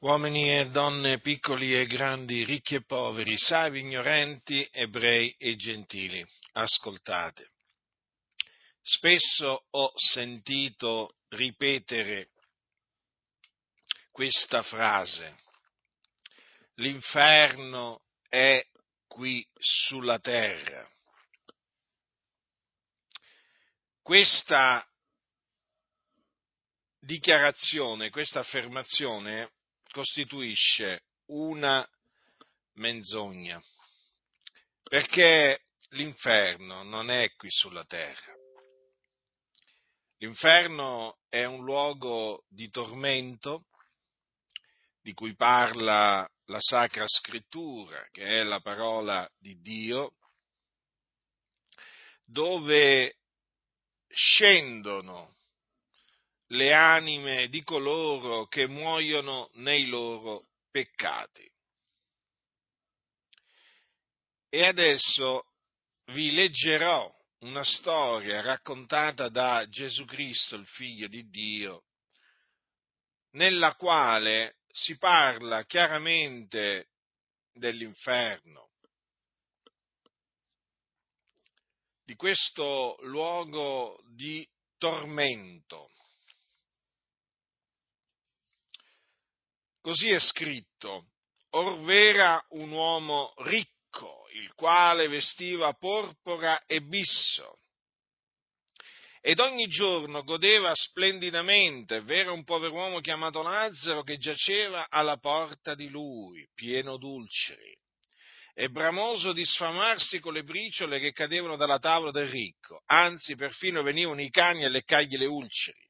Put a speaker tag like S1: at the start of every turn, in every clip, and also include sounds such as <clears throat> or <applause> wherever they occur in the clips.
S1: uomini e donne, piccoli e grandi, ricchi e poveri, savi ignoranti, ebrei e gentili, ascoltate. Spesso ho sentito ripetere questa frase, l'inferno è qui sulla terra. Questa dichiarazione, questa affermazione costituisce una menzogna, perché l'inferno non è qui sulla terra. L'inferno è un luogo di tormento di cui parla la Sacra Scrittura, che è la parola di Dio, dove scendono le anime di coloro che muoiono nei loro peccati. E adesso vi leggerò una storia raccontata da Gesù Cristo, il figlio di Dio, nella quale si parla chiaramente dell'inferno, di questo luogo di tormento. Così è scritto, Orvera un uomo ricco, il quale vestiva porpora e bisso, ed ogni giorno godeva splendidamente, v'era un pover'uomo chiamato Lazzaro che giaceva alla porta di lui, pieno d'ulceri, e bramoso di sfamarsi con le briciole che cadevano dalla tavola del ricco, anzi perfino venivano i cani a leccargli le ulceri.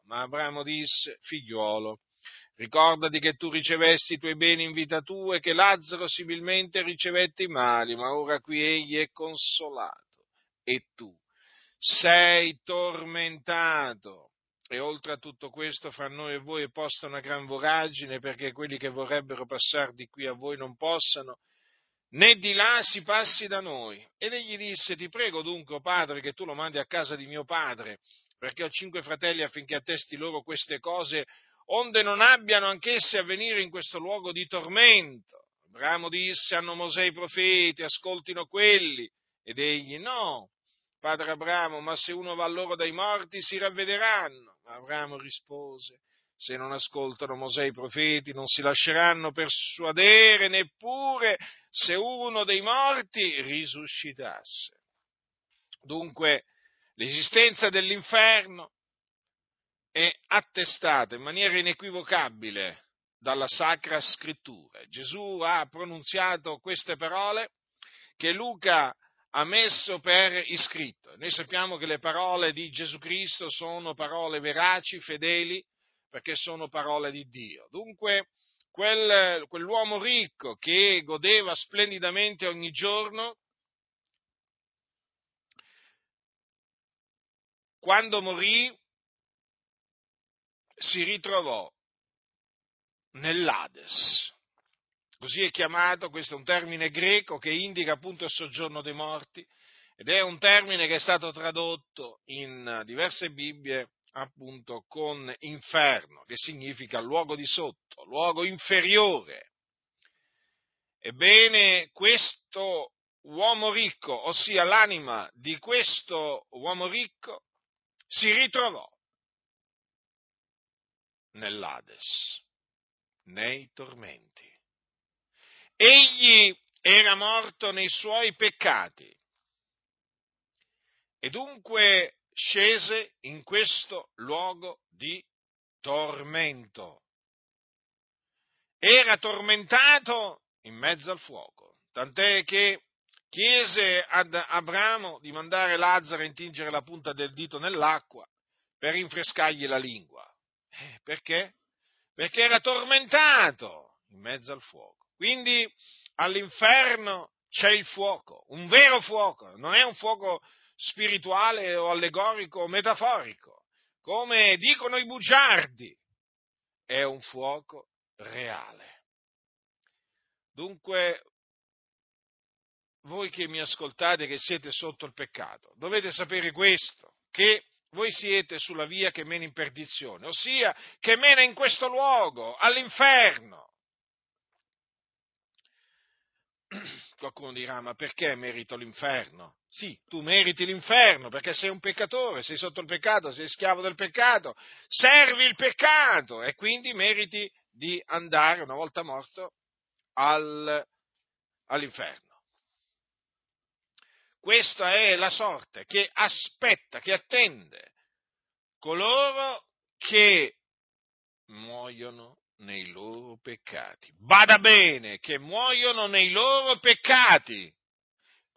S1: Ma Abramo disse, figliuolo, ricordati che tu ricevesti i tuoi beni in vita tua e che Lazzaro similmente ricevette i mali, ma ora qui egli è consolato e tu sei tormentato. E oltre a tutto questo, fra noi e voi è posta una gran voragine perché quelli che vorrebbero passare di qui a voi non possano, né di là si passi da noi. Ed egli disse, ti prego dunque, padre, che tu lo mandi a casa di mio padre, perché ho cinque fratelli affinché attesti loro queste cose, onde non abbiano anch'essi a venire in questo luogo di tormento. Abramo disse, hanno Mosè i profeti, ascoltino quelli. Ed egli, no, padre Abramo, ma se uno va loro dai morti si ravvederanno. Ma Abramo rispose, se non ascoltano Mosè i profeti non si lasceranno persuadere neppure se uno dei morti risuscitasse. Dunque, l'esistenza dell'inferno è attestata in maniera inequivocabile dalla Sacra Scrittura. Gesù ha pronunziato queste parole che Luca ha messo per iscritto. Noi sappiamo che le parole di Gesù Cristo sono parole veraci, fedeli, perché sono parole di Dio. Dunque, quel, quell'uomo ricco che godeva splendidamente ogni giorno, quando morì, si ritrovò nell'Ades. Così è chiamato, questo è un termine greco che indica appunto il soggiorno dei morti ed è un termine che è stato tradotto in diverse Bibbie appunto con inferno, che significa luogo di sotto, luogo inferiore. Ebbene, questo uomo ricco, ossia l'anima di questo uomo ricco, si ritrovò nell'Ades, nei tormenti. Egli era morto nei suoi peccati e dunque scese in questo luogo di tormento. Era tormentato in mezzo al fuoco, tant'è che chiese ad Abramo di mandare Lazzaro a intingere la punta del dito nell'acqua per rinfrescargli la lingua. Eh, perché? Perché era tormentato in mezzo al fuoco. Quindi all'inferno c'è il fuoco, un vero fuoco, non è un fuoco spirituale o allegorico o metaforico, come dicono i bugiardi, è un fuoco reale. Dunque, voi che mi ascoltate, che siete sotto il peccato, dovete sapere questo, che voi siete sulla via che mena in perdizione, ossia che mena in questo luogo, all'inferno. <clears throat> Qualcuno dirà, ma perché merito l'inferno? Sì, tu meriti l'inferno perché sei un peccatore, sei sotto il peccato, sei schiavo del peccato, servi il peccato e quindi meriti di andare, una volta morto, al, all'inferno. Questa è la sorte che aspetta, che attende coloro che muoiono nei loro peccati. Bada bene, che muoiono nei loro peccati,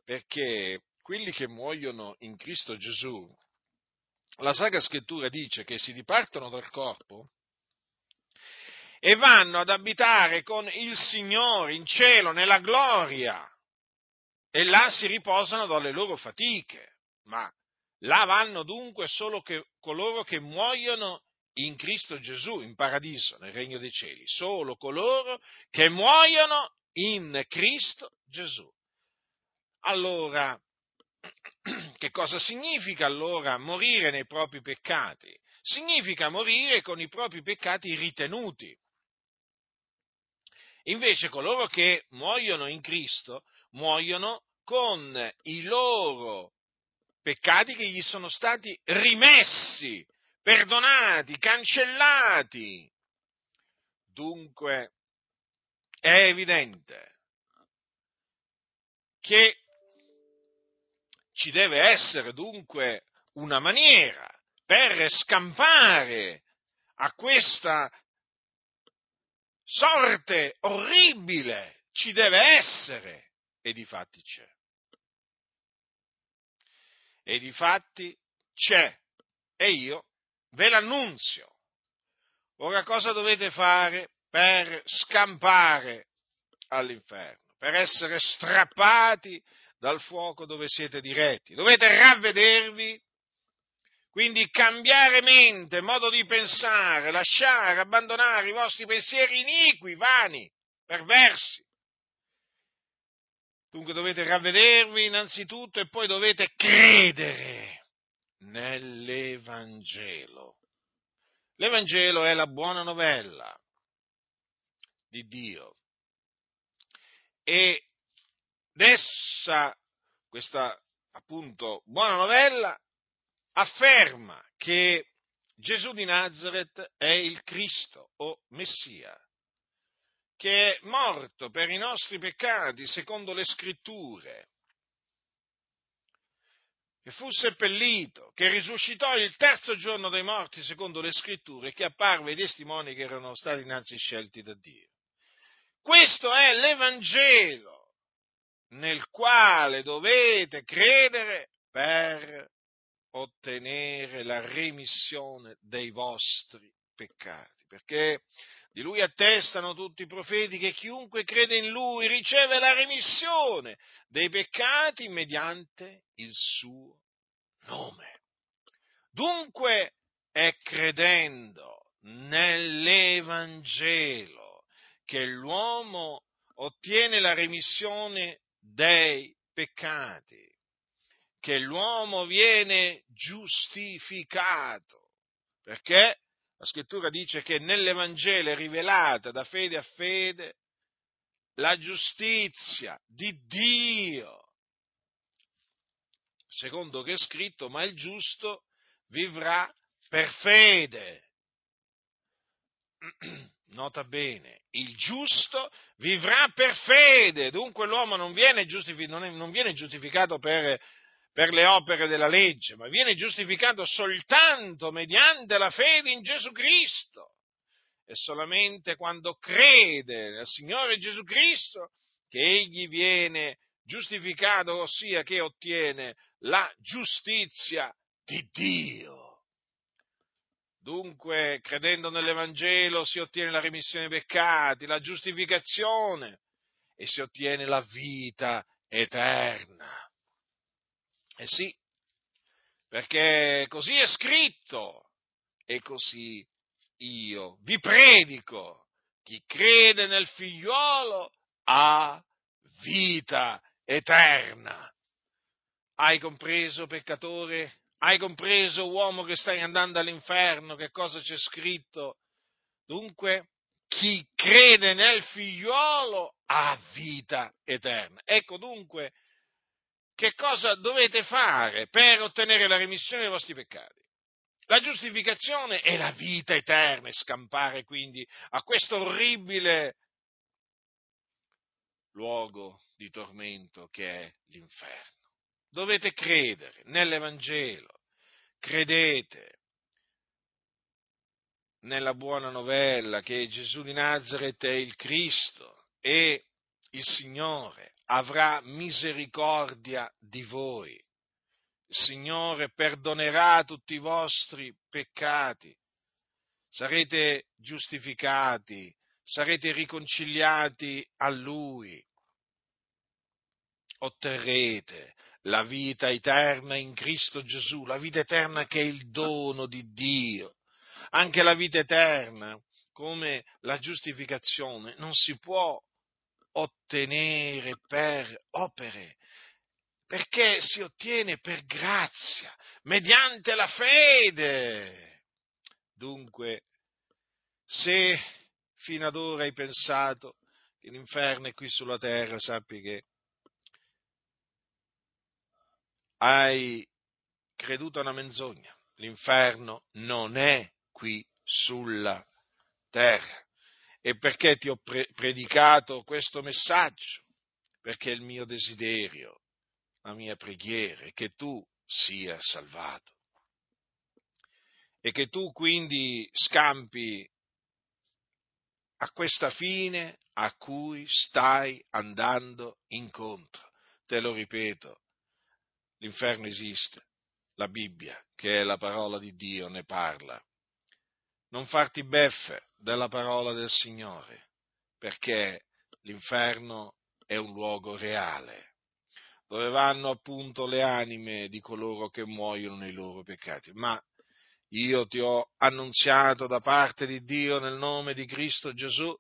S1: perché quelli che muoiono in Cristo Gesù, la Sacra Scrittura dice che si dipartono dal corpo e vanno ad abitare con il Signore in cielo, nella gloria e là si riposano dalle loro fatiche, ma là vanno dunque solo che, coloro che muoiono in Cristo Gesù, in paradiso, nel regno dei cieli, solo coloro che muoiono in Cristo Gesù. Allora, <clears throat> che cosa significa allora morire nei propri peccati? Significa morire con i propri peccati ritenuti. Invece coloro che muoiono in Cristo muoiono con i loro peccati che gli sono stati rimessi, perdonati, cancellati. Dunque è evidente che ci deve essere dunque una maniera per scampare a questa sorte orribile. Ci deve essere e di fatti c'è. E di fatti c'è e io ve l'annunzio. Ora cosa dovete fare per scampare all'inferno, per essere strappati dal fuoco dove siete diretti? Dovete ravvedervi, quindi cambiare mente, modo di pensare, lasciare, abbandonare i vostri pensieri iniqui, vani, perversi Dunque dovete ravvedervi innanzitutto e poi dovete credere nell'Evangelo. L'Evangelo è la buona novella di Dio. E essa, questa appunto buona novella, afferma che Gesù di Nazareth è il Cristo o Messia, che è morto per i nostri peccati secondo le scritture, che fu seppellito, che risuscitò il terzo giorno dei morti secondo le scritture e che apparve ai testimoni che erano stati innanzi scelti da Dio. Questo è l'Evangelo nel quale dovete credere per ottenere la remissione dei vostri peccati, perché di lui attestano tutti i profeti che chiunque crede in lui riceve la remissione dei peccati mediante il suo nome. Dunque è credendo nell'Evangelo che l'uomo ottiene la remissione dei peccati, che l'uomo viene giustificato, perché la scrittura dice che nell'Evangelo è rivelata da fede a fede la giustizia di Dio. Secondo che è scritto, ma il giusto vivrà per fede. <clears throat> Nota bene, il giusto vivrà per fede, dunque l'uomo non viene, giustific- non è, non viene giustificato per per le opere della legge, ma viene giustificato soltanto mediante la fede in Gesù Cristo. E solamente quando crede nel Signore Gesù Cristo che egli viene giustificato, ossia che ottiene la giustizia di Dio. Dunque, credendo nell'Evangelo si ottiene la remissione dei peccati, la giustificazione e si ottiene la vita eterna. Eh sì, perché così è scritto e così io vi predico. Chi crede nel figliuolo ha vita eterna. Hai compreso, peccatore? Hai compreso, uomo che stai andando all'inferno, che cosa c'è scritto? Dunque, chi crede nel figliuolo ha vita eterna. Ecco dunque che cosa dovete fare per ottenere la remissione dei vostri peccati. La giustificazione è la vita eterna e scampare quindi a questo orribile luogo di tormento che è l'inferno. Dovete credere nell'Evangelo, credete nella buona novella che Gesù di Nazareth è il Cristo e il Signore avrà misericordia di voi. Il Signore perdonerà tutti i vostri peccati. Sarete giustificati, sarete riconciliati a Lui. Otterrete la vita eterna in Cristo Gesù, la vita eterna che è il dono di Dio anche la vita eterna, come la giustificazione, non si può ottenere per opere, perché si ottiene per grazia, mediante la fede. Dunque, se fino ad ora hai pensato che l'inferno è qui sulla terra, sappi che hai creduto a una menzogna. L'inferno non è qui sulla terra. E perché ti ho pre- predicato questo messaggio? Perché il mio desiderio, la mia preghiera è che tu sia salvato e che tu quindi scampi a questa fine a cui stai andando incontro. Te lo ripeto, l'inferno esiste, la Bibbia, che è la parola di Dio, ne parla non farti beffe della parola del Signore, perché l'inferno è un luogo reale, dove vanno appunto le anime di coloro che muoiono nei loro peccati. Ma io ti ho annunziato da parte di Dio nel nome di Cristo Gesù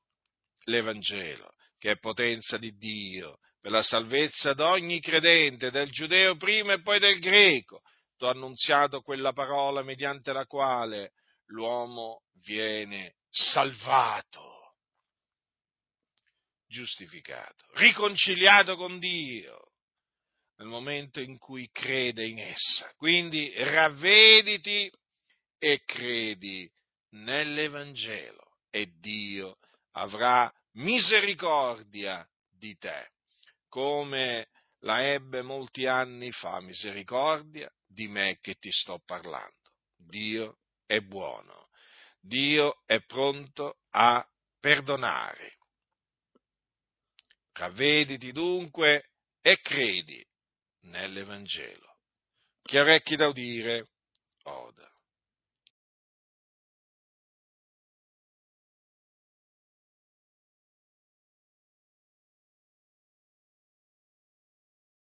S1: l'Evangelo, che è potenza di Dio per la salvezza di ogni credente, del giudeo prima e poi del greco. Ti ho annunziato quella parola mediante la quale l'uomo viene salvato, giustificato, riconciliato con Dio nel momento in cui crede in essa. Quindi ravvediti e credi nell'Evangelo e Dio avrà misericordia di te, come la ebbe molti anni fa misericordia di me che ti sto parlando. Dio è buono, Dio è pronto a perdonare. Ravvediti dunque e credi nell'Evangelo. Chi ha orecchi da udire, oda.